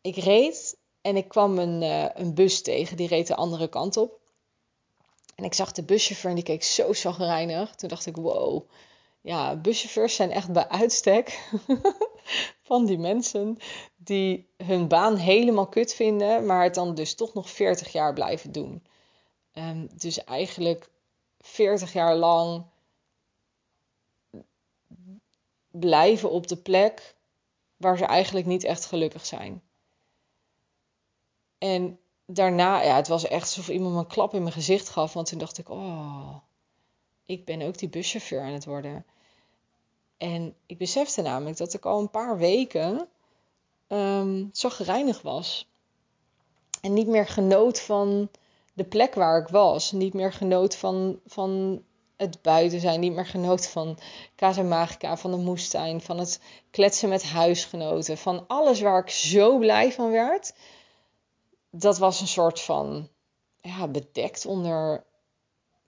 Ik reed en ik kwam een, uh, een bus tegen. Die reed de andere kant op. En ik zag de buschauffeur en die keek zo zagrijnig. Toen dacht ik, wow. Ja, buschauffeurs zijn echt bij uitstek [LAUGHS] van die mensen die hun baan helemaal kut vinden, maar het dan dus toch nog 40 jaar blijven doen. Um, dus eigenlijk 40 jaar lang blijven op de plek waar ze eigenlijk niet echt gelukkig zijn. En daarna, ja, het was echt alsof iemand me een klap in mijn gezicht gaf. Want toen dacht ik, oh, ik ben ook die buschauffeur aan het worden. En ik besefte namelijk dat ik al een paar weken um, was. En niet meer genoot van de plek waar ik was. Niet meer genoot van, van het buiten zijn. Niet meer genoot van Casa Magica, van de moestuin, van het kletsen met huisgenoten. Van alles waar ik zo blij van werd. Dat was een soort van, ja, bedekt onder,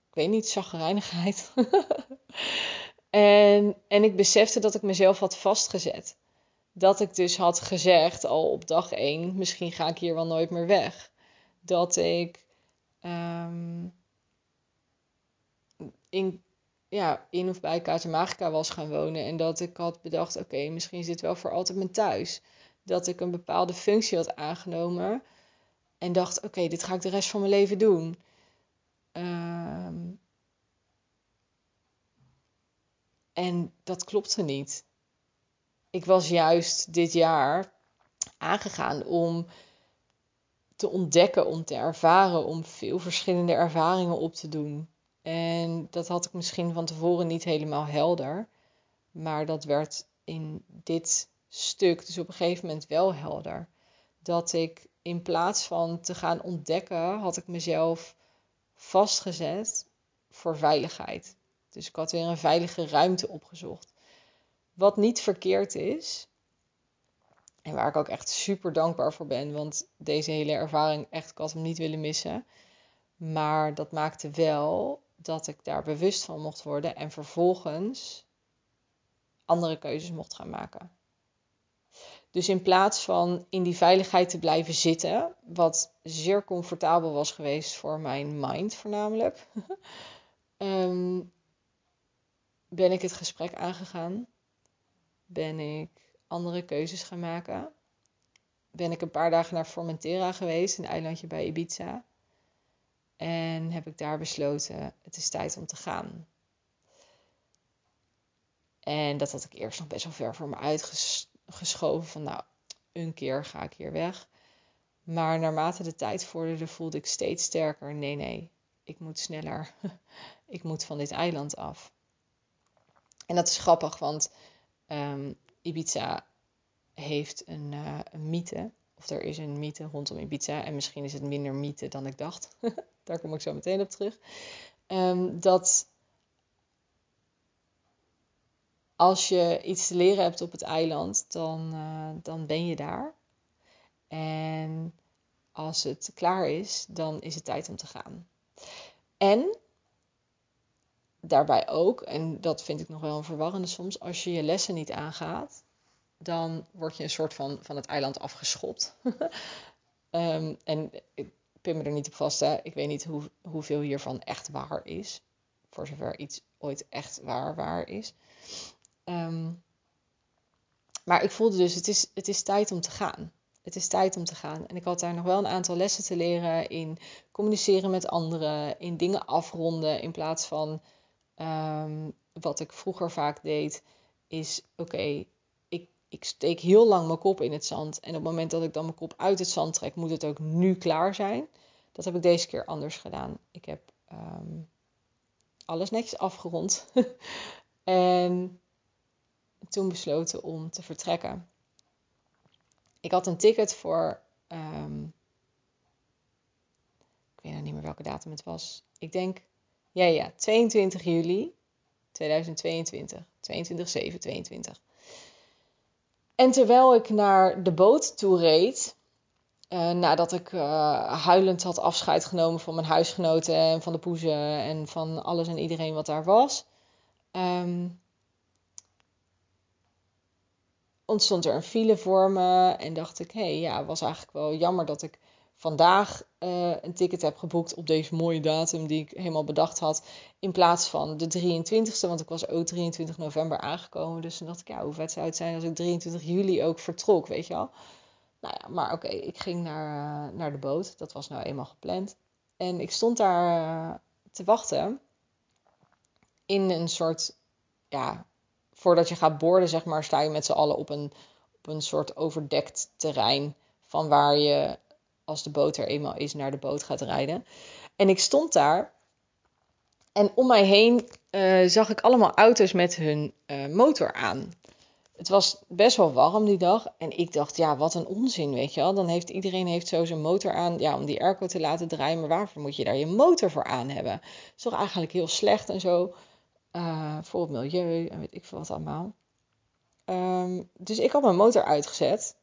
ik weet niet, zagrijnigheid. [LAUGHS] en, en ik besefte dat ik mezelf had vastgezet. Dat ik dus had gezegd al op dag één, misschien ga ik hier wel nooit meer weg. Dat ik um, in, ja, in of bij Casa Magica was gaan wonen. En dat ik had bedacht, oké, misschien is dit wel voor altijd mijn thuis. Dat ik een bepaalde functie had aangenomen. En dacht, oké, dit ga ik de rest van mijn leven doen. Um, en dat klopte niet. Ik was juist dit jaar aangegaan om te ontdekken, om te ervaren, om veel verschillende ervaringen op te doen. En dat had ik misschien van tevoren niet helemaal helder. Maar dat werd in dit stuk dus op een gegeven moment wel helder. Dat ik in plaats van te gaan ontdekken, had ik mezelf vastgezet voor veiligheid. Dus ik had weer een veilige ruimte opgezocht. Wat niet verkeerd is, en waar ik ook echt super dankbaar voor ben, want deze hele ervaring, echt, ik had hem niet willen missen. Maar dat maakte wel dat ik daar bewust van mocht worden en vervolgens andere keuzes mocht gaan maken. Dus in plaats van in die veiligheid te blijven zitten, wat zeer comfortabel was geweest voor mijn mind voornamelijk, um, [LAUGHS] ben ik het gesprek aangegaan. Ben ik andere keuzes gaan maken. Ben ik een paar dagen naar Formentera geweest, een eilandje bij Ibiza. En heb ik daar besloten, het is tijd om te gaan. En dat had ik eerst nog best wel ver voor me uitgeschoven. Van nou, een keer ga ik hier weg. Maar naarmate de tijd vorderde, voelde ik steeds sterker: nee, nee, ik moet sneller. [LAUGHS] ik moet van dit eiland af. En dat is grappig, want um, Ibiza heeft een, uh, een mythe. Of er is een mythe rondom Ibiza. En misschien is het minder mythe dan ik dacht. [LAUGHS] Daar kom ik zo meteen op terug. Um, dat als je iets te leren hebt op het eiland, dan, uh, dan ben je daar. En als het klaar is, dan is het tijd om te gaan. En daarbij ook, en dat vind ik nog wel een verwarrende soms, als je je lessen niet aangaat, dan word je een soort van van het eiland afgeschopt. um, [LAUGHS] en ik pin me er niet op vast, hè. ik weet niet hoe, hoeveel hiervan echt waar is. Voor zover iets ooit echt waar waar is. Um, maar ik voelde dus, het is, het is tijd om te gaan. Het is tijd om te gaan. En ik had daar nog wel een aantal lessen te leren in communiceren met anderen, in dingen afronden in plaats van um, wat ik vroeger vaak deed, is oké, ik, ik steek heel lang mijn kop in het zand. En op het moment dat ik dan mijn kop uit het zand trek, moet het ook nu klaar zijn. Dat heb ik deze keer anders gedaan. Ik heb um, alles netjes afgerond. [LAUGHS] en toen besloten om te vertrekken. Ik had een ticket voor. Um, ik weet nou niet meer welke datum het was. Ik denk, ja, ja, 22 juli 2022. 22, 7, 22. En terwijl ik naar de boot toe reed, uh, nadat ik uh, huilend had afscheid genomen van mijn huisgenoten en van de poezen en van alles en iedereen wat daar was, um, ontstond er een file voor me. En dacht ik, hé, hey, ja, was eigenlijk wel jammer dat ik vandaag uh, een ticket heb geboekt op deze mooie datum die ik helemaal bedacht had. In plaats van de 23ste, want ik was ook 23 november aangekomen. Dus toen dacht ik, ja, hoe vet zou het zijn als ik 23 juli ook vertrok, weet je wel. Nou ja, maar oké, ik ging naar, uh, naar de boot. Dat was nou eenmaal gepland. En ik stond daar uh, te wachten in een soort ja, voordat je gaat boorden, zeg maar, sta je met z'n allen op een, op een soort overdekt terrein. Van waar je, als de boot er eenmaal is, naar de boot gaat rijden. En ik stond daar. En om mij heen uh, zag ik allemaal auto's met hun uh, motor aan. Het was best wel warm die dag. En ik dacht, ja, wat een onzin, weet je wel. Dan heeft iedereen heeft zo zijn motor aan ja, om die airco te laten draaien. Maar waarvoor moet je daar je motor voor aan hebben? Dat is toch eigenlijk heel slecht en zo. Uh, voor het milieu en weet ik veel wat allemaal. Um, dus ik had mijn motor uitgezet.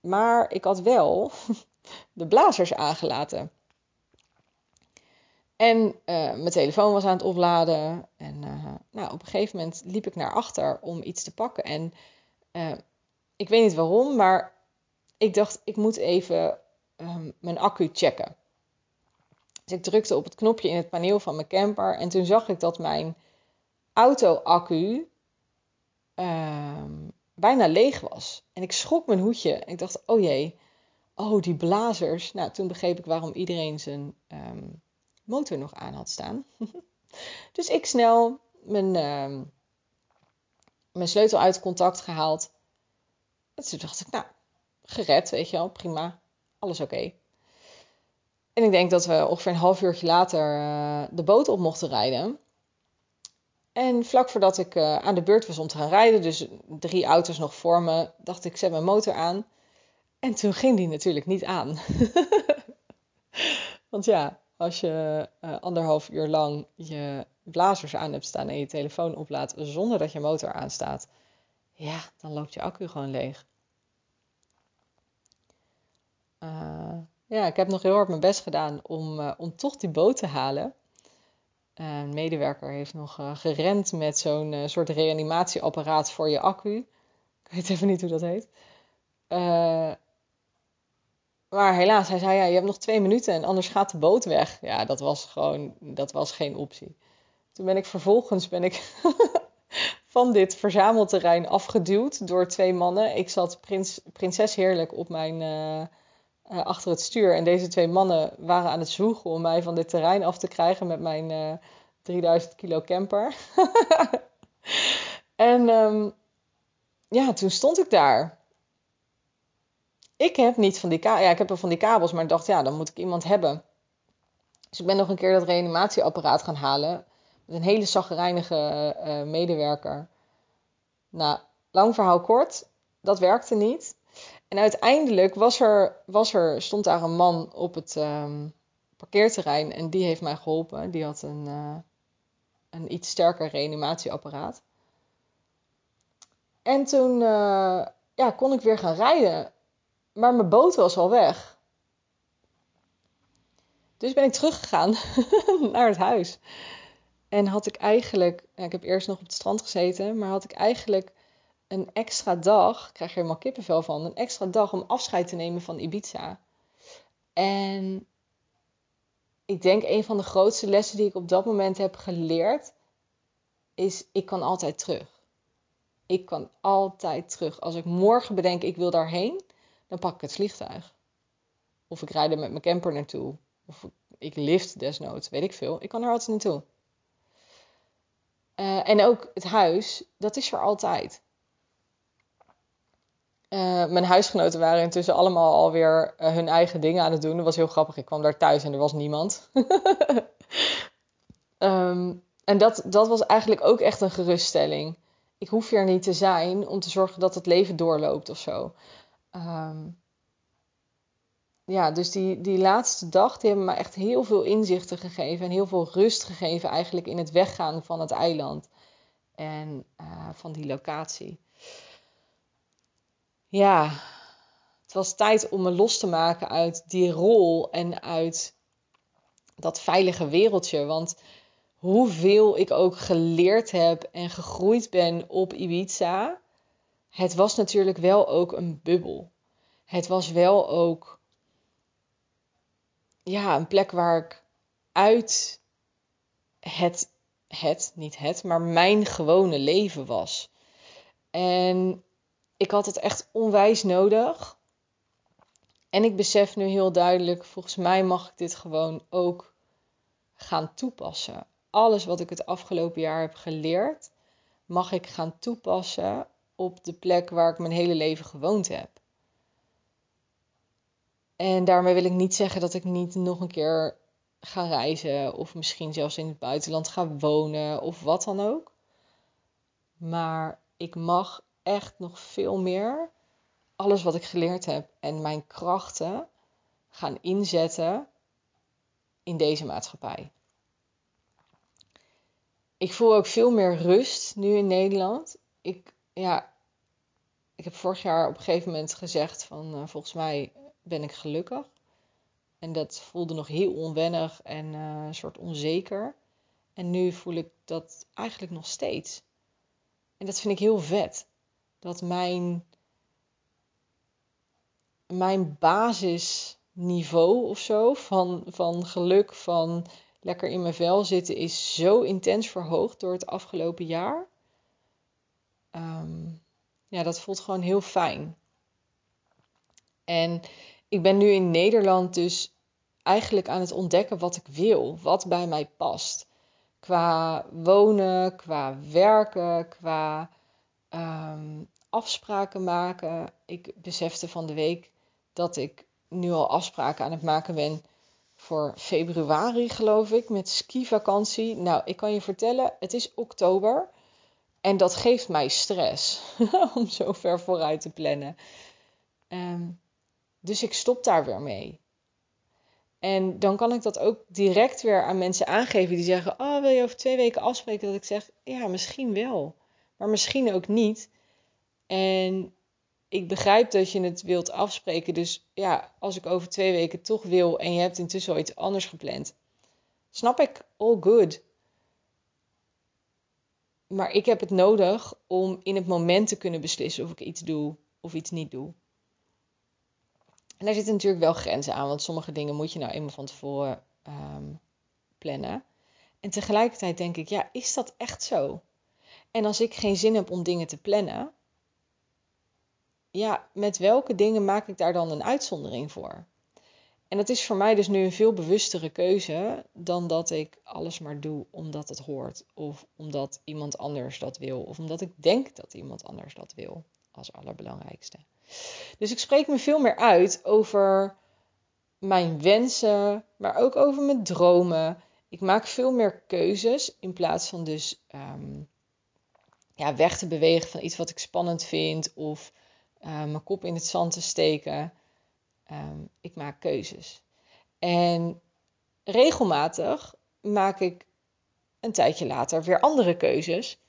Maar ik had wel [LAUGHS] de blazers aangelaten. En uh, mijn telefoon was aan het opladen. En uh, nou, op een gegeven moment liep ik naar achter om iets te pakken. En ik weet niet waarom, maar ik dacht, ik moet even um, mijn accu checken. Dus ik drukte op het knopje in het paneel van mijn camper. En toen zag ik dat mijn auto-accu uh, bijna leeg was. En ik schrok mijn hoedje. En ik dacht, oh jee, oh die blazers. Nou, toen begreep ik waarom iedereen zijn um, motor nog aan had staan. [LAUGHS] dus ik snel mijn, uh, mijn sleutel uit contact gehaald. En toen dacht ik, nou, gered, weet je wel, prima, alles oké. En ik denk dat we ongeveer een half uurtje later uh, de boot op mochten rijden. En vlak voordat ik uh, aan de beurt was om te gaan rijden, dus drie auto's nog voor me, dacht ik, zet mijn motor aan. En toen ging die natuurlijk niet aan. [LAUGHS] Want ja, als je uh, anderhalf uur lang je blazers aan hebt staan en je telefoon oplaadt zonder dat je motor aanstaat, ja, dan loopt je accu gewoon leeg. Uh, ja, ik heb nog heel hard mijn best gedaan om, om toch die boot te halen. Een medewerker heeft nog uh, gerend met zo'n uh, soort reanimatieapparaat voor je accu. Ik weet even niet hoe dat heet. Uh, maar helaas, hij zei ja, je hebt nog twee minuten en anders gaat de boot weg. Ja, dat was gewoon, dat was geen optie. Toen ben ik vervolgens ben ik [LAUGHS] van dit verzamelterrein afgeduwd door twee mannen. Ik zat prins, prinses heerlijk op mijn achter het stuur. En deze twee mannen waren aan het zwoegen om mij van dit terrein af te krijgen met mijn uh, 3000 kilo camper. [LAUGHS] En ehm, ja, toen stond ik daar. Ik heb niet van die kabels. Ja, ik heb er van die kabels, maar ik dacht, ja, dan moet ik iemand hebben. Dus ik ben nog een keer dat reanimatieapparaat gaan halen. Met een hele zaggerijnige uh, medewerker. Nou, lang verhaal kort. Dat werkte niet. En uiteindelijk was er, was er, stond daar een man op het um, parkeerterrein. En die heeft mij geholpen. Die had een, uh, een iets sterker reanimatieapparaat. En toen uh, ja, kon ik weer gaan rijden. Maar mijn boot was al weg. Dus ben ik teruggegaan [LAUGHS] naar het huis. En had ik eigenlijk, ik heb eerst nog op het strand gezeten, maar had ik eigenlijk een extra dag, ik krijg er helemaal kippenvel van, een extra dag om afscheid te nemen van Ibiza. En ik denk een van de grootste lessen die ik op dat moment heb geleerd, is ik kan altijd terug. Ik kan altijd terug. Als ik morgen bedenk ik wil daarheen, dan pak ik het vliegtuig. Of ik rijd er met mijn camper naartoe. Of ik lift desnoods, weet ik veel. Ik kan er altijd naartoe. Uh, en ook het huis, dat is er altijd. Uh, mijn huisgenoten waren intussen allemaal alweer uh, hun eigen dingen aan het doen. Dat was heel grappig. Ik kwam daar thuis en er was niemand. um, [LAUGHS] en dat, dat was eigenlijk ook echt een geruststelling. Ik hoef hier niet te zijn om te zorgen dat het leven doorloopt of zo. Um, ja, dus die, die laatste dag, die hebben me echt heel veel inzichten gegeven en heel veel rust gegeven eigenlijk in het weggaan van het eiland en uh, van die locatie. Ja, het was tijd om me los te maken uit die rol en uit dat veilige wereldje. Want hoeveel ik ook geleerd heb en gegroeid ben op Ibiza, het was natuurlijk wel ook een bubbel. Het was wel ook ja, een plek waar ik uit het, het, niet het, maar mijn gewone leven was. En ik had het echt onwijs nodig. En ik besef nu heel duidelijk, volgens mij mag ik dit gewoon ook gaan toepassen. Alles wat ik het afgelopen jaar heb geleerd, mag ik gaan toepassen op de plek waar ik mijn hele leven gewoond heb. En daarmee wil ik niet zeggen dat ik niet nog een keer ga reizen of misschien zelfs in het buitenland ga wonen of wat dan ook. Maar ik mag echt nog veel meer alles wat ik geleerd heb en mijn krachten gaan inzetten in deze maatschappij. Ik voel ook veel meer rust nu in Nederland. Ik, ja, ik heb vorig jaar op een gegeven moment gezegd van uh, volgens mij ben ik gelukkig. En dat voelde nog heel onwennig en uh, een soort onzeker. En nu voel ik dat eigenlijk nog steeds. En dat vind ik heel vet. Dat mijn, mijn basisniveau of zo van, van geluk, van lekker in mijn vel zitten, is zo intens verhoogd door het afgelopen jaar. Um, ja, dat voelt gewoon heel fijn. En ik ben nu in Nederland dus eigenlijk aan het ontdekken wat ik wil, wat bij mij past. Qua wonen, qua werken, qua um, afspraken maken. Ik besefte van de week dat ik nu al afspraken aan het maken ben voor februari, geloof ik, met skivakantie. Nou, ik kan je vertellen, het is oktober. En dat geeft mij stress [LAUGHS] om zo ver vooruit te plannen. Um, dus ik stop daar weer mee. En dan kan ik dat ook direct weer aan mensen aangeven die zeggen: Oh, wil je over twee weken afspreken? Dat ik zeg: Ja, misschien wel, maar misschien ook niet. En ik begrijp dat je het wilt afspreken. Dus ja, als ik over twee weken toch wil en je hebt intussen al iets anders gepland, snap ik, all good. Maar ik heb het nodig om in het moment te kunnen beslissen of ik iets doe of iets niet doe. En daar zitten natuurlijk wel grenzen aan, want sommige dingen moet je nou eenmaal van tevoren um, plannen. En tegelijkertijd denk ik, ja, is dat echt zo? En als ik geen zin heb om dingen te plannen, ja, met welke dingen maak ik daar dan een uitzondering voor? En het is voor mij dus nu een veel bewustere keuze dan dat ik alles maar doe omdat het hoort. Of omdat iemand anders dat wil. Of omdat ik denk dat iemand anders dat wil. Als allerbelangrijkste. Dus ik spreek me veel meer uit over mijn wensen, maar ook over mijn dromen. Ik maak veel meer keuzes in plaats van dus ehm, ja, weg te bewegen van iets wat ik spannend vind of uh, mijn kop in het zand te steken. Ehm, ik maak keuzes. En regelmatig maak ik een tijdje later weer andere keuzes.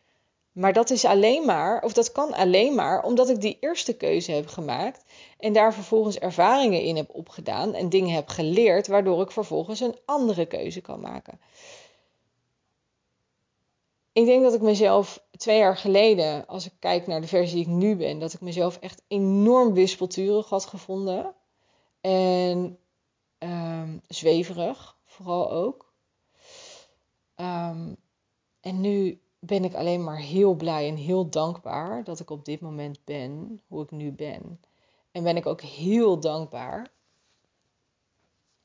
Maar dat is alleen maar, of dat kan alleen maar, omdat ik die eerste keuze heb gemaakt en daar vervolgens ervaringen in heb opgedaan en dingen heb geleerd, waardoor ik vervolgens een andere keuze kan maken. Ik denk dat ik mezelf twee jaar geleden, als ik kijk naar de versie die ik nu ben, dat ik mezelf echt enorm wispelturig had gevonden. En um, zweverig, vooral ook. Um, en nu ben ik alleen maar heel blij en heel dankbaar dat ik op dit moment ben hoe ik nu ben. En ben ik ook heel dankbaar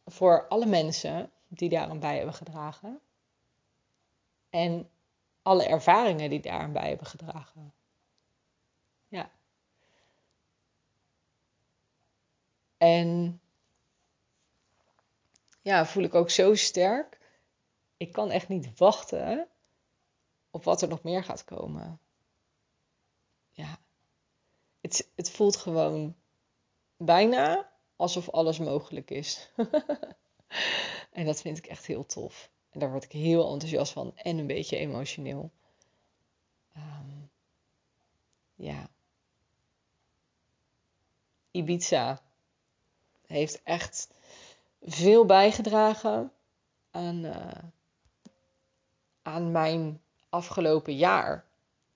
voor alle mensen die daaraan bij hebben gedragen. En alle ervaringen die daaraan bij hebben gedragen. Ja. En ja, voel ik ook zo sterk. Ik kan echt niet wachten op wat er nog meer gaat komen. Ja. Het, het voelt gewoon bijna alsof alles mogelijk is. [LAUGHS] en dat vind ik echt heel tof. Daar word ik heel enthousiast van en een beetje emotioneel. Um, ja. Ibiza heeft echt veel bijgedragen aan, uh, aan mijn afgelopen jaar.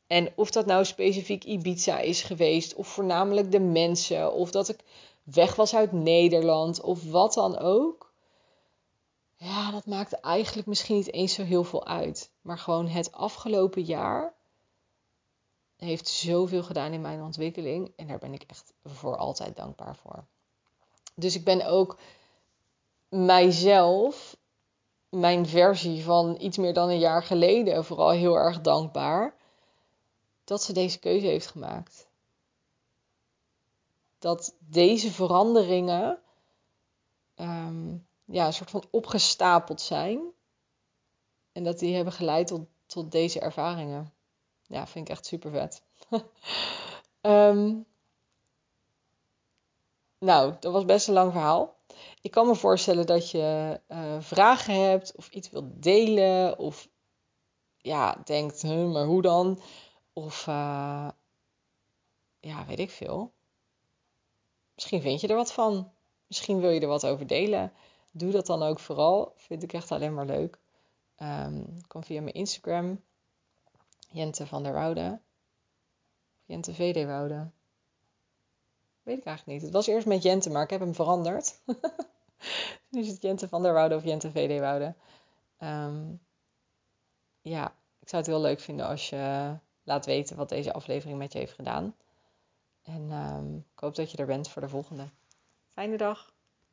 En of dat nou specifiek Ibiza is geweest, of voornamelijk de mensen, of dat ik weg was uit Nederland, of wat dan ook. Ja, dat maakt eigenlijk misschien niet eens zo heel veel uit. Maar gewoon het afgelopen jaar heeft zoveel gedaan in mijn ontwikkeling. En daar ben ik echt voor altijd dankbaar voor. Dus ik ben ook mijzelf mijn versie van iets meer dan een jaar geleden vooral heel erg dankbaar dat ze deze keuze heeft gemaakt. Dat deze veranderingen um, ja, een soort van opgestapeld zijn. En dat die hebben geleid tot, tot deze ervaringen. Ja, vind ik echt super vet. um, [LAUGHS] nou, dat was best een lang verhaal. Ik kan me voorstellen dat je uh, vragen hebt of iets wilt delen of ja, denkt, huh, maar hoe dan? Of uh, ja, weet ik veel. Misschien vind je er wat van. Misschien wil je er wat over delen. Doe dat dan ook vooral. Vind ik echt alleen maar leuk. Um, kom via mijn Instagram. Jente van der Woude. Jente VD Woude. Weet ik eigenlijk niet. Het was eerst met Jente, maar ik heb hem veranderd. [LAUGHS] nu is het Jente van der Woude of Jente VD Woude. Um, ja, ik zou het heel leuk vinden als je laat weten wat deze aflevering met je heeft gedaan. En um, ik hoop dat je er bent voor de volgende. Fijne dag.